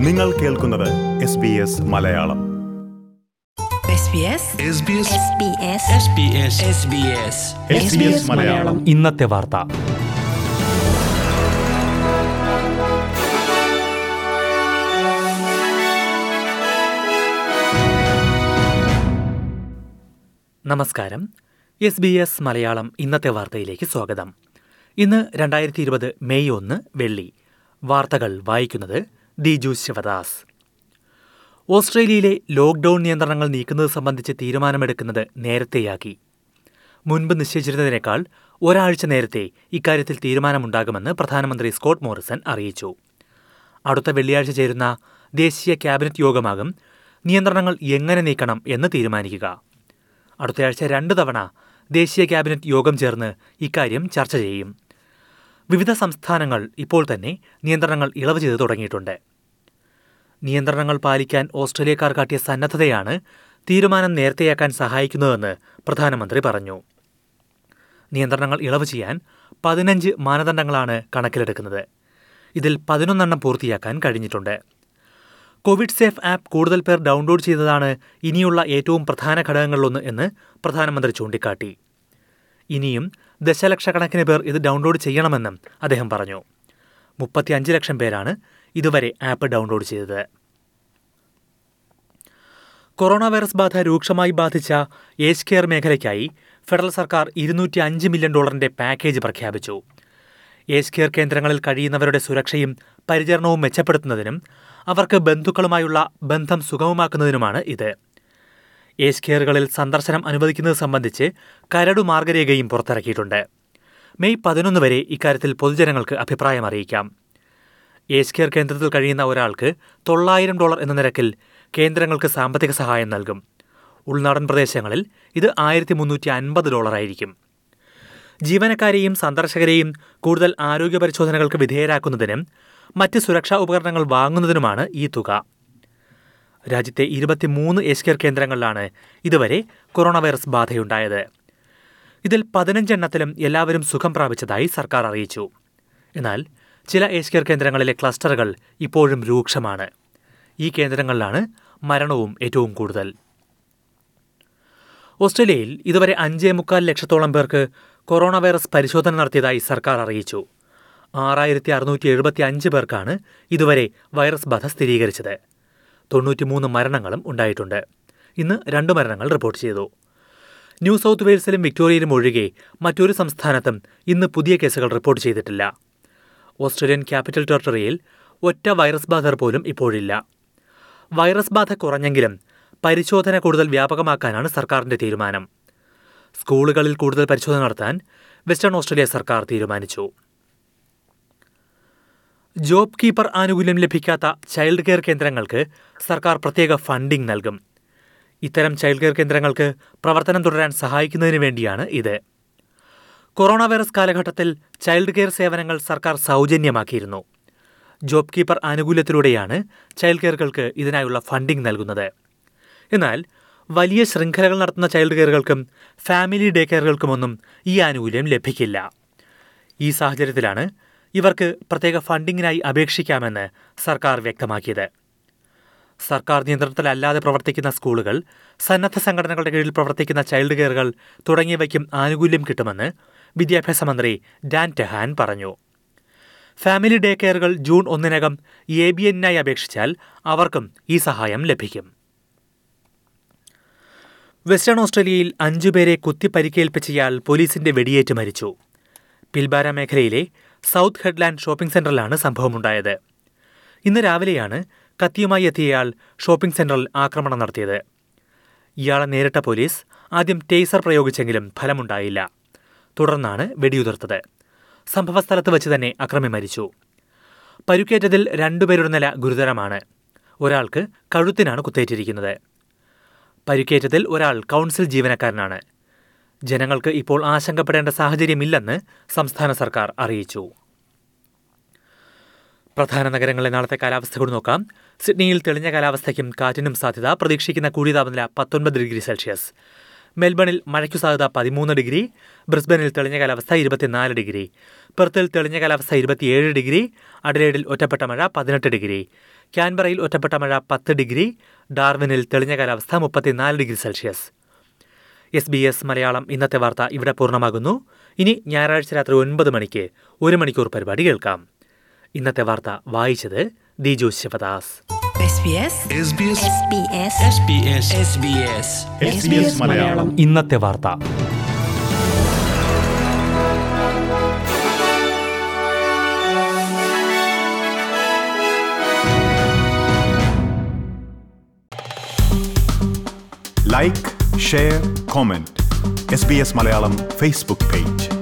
നിങ്ങൾ കേൾക്കുന്നത് S B S Malayalam. SBS Malayalam. ഇന്നത്തെ വാർത്ത. നമസ്കാരം. എസ് ബി എസ് മലയാളം ഇന്നത്തെ വാർത്തയിലേക്ക് സ്വാഗതം. ഇന്ന് രണ്ടായിരത്തി ഇരുപത് മെയ് ഒന്ന് വെള്ളി. വാർത്തകൾ വായിക്കുന്നത് ദിജു ശിവദാസ്. ഓസ്ട്രേലിയയിലെ ലോക്ക്ഡൌൺ നിയന്ത്രണങ്ങൾ നീക്കുന്നത് സംബന്ധിച്ച് തീരുമാനമെടുക്കുന്നത് നേരത്തെയാക്കി. മുൻപ് നിശ്ചയിച്ചിരുന്നതിനേക്കാൾ ഒരാഴ്ച നേരത്തെ ഇക്കാര്യത്തിൽ തീരുമാനമുണ്ടാകുമെന്ന് പ്രധാനമന്ത്രി സ്കോട്ട് മോറിസൺ അറിയിച്ചു. അടുത്ത വെള്ളിയാഴ്ച ചേരുന്ന ദേശീയ ക്യാബിനറ്റ് യോഗമാകും നിയന്ത്രണങ്ങൾ എങ്ങനെ നീക്കണം എന്ന് തീരുമാനിക്കുക. അടുത്തയാഴ്ച രണ്ട് തവണ ദേശീയ ക്യാബിനറ്റ് യോഗം ചേർന്ന് ഇക്കാര്യം ചർച്ച ചെയ്യും. വിവിധ സംസ്ഥാനങ്ങൾ ഇപ്പോൾ തന്നെ നിയന്ത്രണങ്ങൾ ഇളവ് ചെയ്തു തുടങ്ങിയിട്ടുണ്ട്. നിയന്ത്രണങ്ങൾ പാലിക്കാൻ ഓസ്ട്രേലിയക്കാർ കാട്ടിയ സന്നദ്ധതയാണ് തീരുമാനം നേരത്തെയാക്കാൻ സഹായിക്കുന്നതെന്ന് പ്രധാനമന്ത്രി പറഞ്ഞു. നിയന്ത്രണങ്ങൾ ഇളവ് ചെയ്യാൻ പതിനഞ്ച് മാനദണ്ഡങ്ങളാണ് കണക്കിലെടുക്കുന്നത്. ഇതിൽ പതിനൊന്നെണ്ണം പൂർത്തിയാക്കാൻ കഴിഞ്ഞിട്ടുണ്ട്. കോവിഡ് സേഫ് ആപ്പ് കൂടുതൽ പേർ ഡൗൺലോഡ് ചെയ്തതാണ് ഇനിയുള്ള ഏറ്റവും പ്രധാന ഘടകങ്ങളിലൊന്ന് എന്ന് പ്രധാനമന്ത്രി ചൂണ്ടിക്കാട്ടി. ഇനിയും ദശലക്ഷക്കണക്കിന് പേർ ഇത് ഡൗൺലോഡ് ചെയ്യണമെന്നും അദ്ദേഹം പറഞ്ഞു. മുപ്പത്തിയഞ്ച് ലക്ഷം പേരാണ് ഇതുവരെ ആപ്പ് ഡൗൺലോഡ് ചെയ്തത്. കൊറോണ വൈറസ് ബാധ രൂക്ഷമായി ബാധിച്ച ഏജ് കെയർ മേഖലയ്ക്കായി ഫെഡറൽ സർക്കാർ ഇരുന്നൂറ്റി അഞ്ച് മില്യൺ ഡോളറിന്റെ പാക്കേജ് പ്രഖ്യാപിച്ചു. ഏജ് കെയർ കേന്ദ്രങ്ങളിൽ കഴിയുന്നവരുടെ സുരക്ഷയും പരിചരണവും മെച്ചപ്പെടുത്തുന്നതിനും അവർക്ക് ബന്ധുക്കളുമായുള്ള ബന്ധം സുഗമമാക്കുന്നതിനുമാണ് ഇത്. ഏജ് കെയറുകളിൽ സന്ദർശനം അനുവദിക്കുന്നത് സംബന്ധിച്ച് കരടു മാർഗരേഖയും പുറത്തിറക്കിയിട്ടുണ്ട്. മെയ് പതിനൊന്ന് വരെ ഇക്കാര്യത്തിൽ പൊതുജനങ്ങൾക്ക് അഭിപ്രായം അറിയിക്കാം. ഏജ് കെയർ കേന്ദ്രത്തിൽ കഴിയുന്ന ഒരാൾക്ക് തൊള്ളായിരം ഡോളർ എന്ന നിരക്കിൽ കേന്ദ്രങ്ങൾക്ക് സാമ്പത്തിക സഹായം നൽകും. ഉൾനാടൻ പ്രദേശങ്ങളിൽ ഇത് ആയിരത്തി മുന്നൂറ്റി അൻപത് ഡോളറായിരിക്കും ജീവനക്കാരെയും സന്ദർശകരെയും കൂടുതൽ ആരോഗ്യ പരിശോധനകൾക്ക് വിധേയരാക്കുന്നതിനും മറ്റ് സുരക്ഷാ ഉപകരണങ്ങൾ വാങ്ങുന്നതിനുമാണ് ഈ തുക. രാജ്യത്തെ ഇരുപത്തിമൂന്ന് ഏജ് കെയർ കേന്ദ്രങ്ങളിലാണ് ഇതുവരെ കൊറോണ വൈറസ് ബാധയുണ്ടായത്. ഇതിൽ പതിനഞ്ചെണ്ണത്തിലും എല്ലാവരും സുഖം പ്രാപിച്ചതായി സർക്കാർ അറിയിച്ചു. എന്നാൽ ചില ഏജ് കെയർ കേന്ദ്രങ്ങളിലെ ക്ലസ്റ്ററുകൾ ഇപ്പോഴും രൂക്ഷമാണ്. ഈ കേന്ദ്രങ്ങളിലാണ് മരണവും ഏറ്റവും കൂടുതൽ. ഓസ്ട്രേലിയയിൽ ഇതുവരെ അഞ്ചേ മുക്കാൽ ലക്ഷത്തോളം പേർക്ക് കൊറോണ വൈറസ് പരിശോധന നടത്തിയതായി സർക്കാർ അറിയിച്ചു. ആറായിരത്തി അറുന്നൂറ്റി എഴുപത്തി അഞ്ച് പേർക്കാണ് ഇതുവരെ വൈറസ് ബാധ സ്ഥിരീകരിച്ചത്. തൊണ്ണൂറ്റിമൂന്ന് മരണങ്ങളും ഉണ്ടായിട്ടുണ്ട്. ഇന്ന് രണ്ട് മരണങ്ങൾ റിപ്പോർട്ട് ചെയ്തു. ന്യൂ സൗത്ത് വെയിൽസിലും വിക്ടോറിയയിലും ഒഴികെ മറ്റൊരു സംസ്ഥാനത്തും ഇന്ന് പുതിയ കേസുകൾ റിപ്പോർട്ട് ചെയ്തിട്ടില്ല. ഓസ്ട്രേലിയൻ ക്യാപിറ്റൽ ടെറിട്ടറിയിൽ ഒറ്റ വൈറസ് ബാധർ പോലും ഇപ്പോഴില്ല. വൈറസ് ബാധ കുറഞ്ഞെങ്കിലും പരിശോധന കൂടുതൽ വ്യാപകമാക്കാനാണ് സർക്കാരിന്റെ തീരുമാനം. സ്കൂളുകളിൽ കൂടുതൽ പരിശോധന നടത്താൻ വെസ്റ്റേൺ ഓസ്ട്രേലിയ സർക്കാർ തീരുമാനിച്ചു. ജോബ് കീപ്പർ ആനുകൂല്യം ലഭിക്കാത്ത ചൈൽഡ് കെയർ കേന്ദ്രങ്ങൾക്ക് സർക്കാർ പ്രത്യേക ഫണ്ടിംഗ് നൽകും. ഇത്തരം ചൈൽഡ് കെയർ കേന്ദ്രങ്ങൾക്ക് പ്രവർത്തനം തുടരാൻ സഹായിക്കുന്നതിന് വേണ്ടിയാണ് ഇത്. കൊറോണ വൈറസ് കാലഘട്ടത്തിൽ ചൈൽഡ് കെയർ സേവനങ്ങൾ സർക്കാർ സൗജന്യമാക്കിയിരുന്നു. ജോബ് കീപ്പർ ആനുകൂല്യത്തിലൂടെയാണ് ചൈൽഡ് കെയറുകൾക്ക് ഇതിനായുള്ള ഫണ്ടിംഗ് നൽകുന്നത്. എന്നാൽ വലിയ ശൃംഖലകൾ നടത്തുന്ന ചൈൽഡ് കെയറുകൾക്കും ഫാമിലി ഡേ കെയറുകൾക്കുമൊന്നും ഈ ആനുകൂല്യം ലഭിക്കില്ല. ഈ സാഹചര്യത്തിലാണ് ഇവർക്ക് പ്രത്യേക ഫണ്ടിങ്ങിനായി അപേക്ഷിക്കാമെന്ന് സർക്കാർ വ്യക്തമാക്കിയത്. സർക്കാർ നിയന്ത്രണത്തിലല്ലാതെ പ്രവർത്തിക്കുന്ന സ്കൂളുകൾ സന്നദ്ധ സംഘടനകളുടെ കീഴിൽ പ്രവർത്തിക്കുന്ന ചൈൽഡ് കെയറുകൾ തുടങ്ങിയവയ്ക്കും ആനുകൂല്യം കിട്ടുമെന്ന് വിദ്യാഭ്യാസ മന്ത്രി ഡാൻ ടെഹാൻ പറഞ്ഞു. ഫാമിലി ഡേ കെയറുകൾ ജൂൺ ഒന്നിനകം എ ബി എന്നിനായി അപേക്ഷിച്ചാൽ അവർക്കും ഈ സഹായം ലഭിക്കും. വെസ്റ്റേൺ ഓസ്ട്രേലിയയിൽ അഞ്ചുപേരെ കുത്തി പരിക്കേൽപ്പിച്ചയാൾ പോലീസിന്റെ വെടിയേറ്റ് മരിച്ചു. പിൽബാര മേഖലയിലെ സൗത്ത് ഹെഡ്ലാൻഡ് ഷോപ്പിംഗ് സെന്ററിലാണ് സംഭവമുണ്ടായത്. ഇന്ന് രാവിലെയാണ് കത്തിയുമായി എത്തിയയാൾ ഷോപ്പിംഗ് സെന്ററിൽ ആക്രമണം നടത്തിയത്. ഇയാളെ നേരിട്ട പോലീസ് ആദ്യം ടേസർ പ്രയോഗിച്ചെങ്കിലും ഫലമുണ്ടായില്ല. തുടർന്നാണ് വെടിയുതിർത്തത്. സംഭവസ്ഥലത്ത് വെച്ച് തന്നെ അക്രമി മരിച്ചു. പരുക്കേറ്റതിൽ രണ്ടുപേരുടെ നില ഗുരുതരമാണ്. ഒരാൾക്ക് കഴുത്തിനാണ് കുത്തേറ്റിരിക്കുന്നത്. പരിക്കേറ്റതിൽ ഒരാൾ കൗൺസിൽ ജീവനക്കാരനാണ്. ജനങ്ങൾക്ക് ഇപ്പോൾ ആശങ്കപ്പെടേണ്ട സാഹചര്യമില്ലെന്ന് സംസ്ഥാന സർക്കാർ അറിയിച്ചു. പ്രധാന നഗരങ്ങളിലെ നാളത്തെ കാലാവസ്ഥ കൂടി നോക്കാം. സിഡ്നിയിൽ തെളിഞ്ഞ കാലാവസ്ഥയ്ക്കും കാറ്റിനും സാധ്യത. പ്രതീക്ഷിക്കുന്ന കൂടിയ താപനില പത്തൊൻപത് ഡിഗ്രി സെൽഷ്യസ്. മെൽബണിൽ മഴയ്ക്കു സാധ്യത പതിമൂന്ന് ഡിഗ്രി ബ്രിസ്ബനിൽ തെളിഞ്ഞ കാലാവസ്ഥ ഇരുപത്തിനാല് ഡിഗ്രി പെർത്തിൽ തെളിഞ്ഞ കാലാവസ്ഥ ഇരുപത്തിയേഴ് ഡിഗ്രി അഡലേഡിൽ ഒറ്റപ്പെട്ട മഴ പതിനെട്ട് ഡിഗ്രി ക്യാൻബറയിൽ ഒറ്റപ്പെട്ട മഴ പത്ത് ഡിഗ്രി ഡാർവിനിൽ തെളിഞ്ഞ കാലാവസ്ഥ മുപ്പത്തിനാല് degree Celsius. S B S Malayalam ഇന്നത്തെ വാർത്ത ഇവിടെ പൂർണമാകുന്നു. ഇനി ഞായറാഴ്ച രാത്രി ഒൻപത് മണിക്ക് ഒരു മണിക്കൂർ പരിപാടി കേൾക്കാം. ഇന്നത്തെ വാർത്ത വായിച്ചത് Diju Sivadas. SBS SBS SBS SBS SBS Malayalam ഇന്നത്തെ വാർത്ത like share comment S B S Malayalam. Facebook page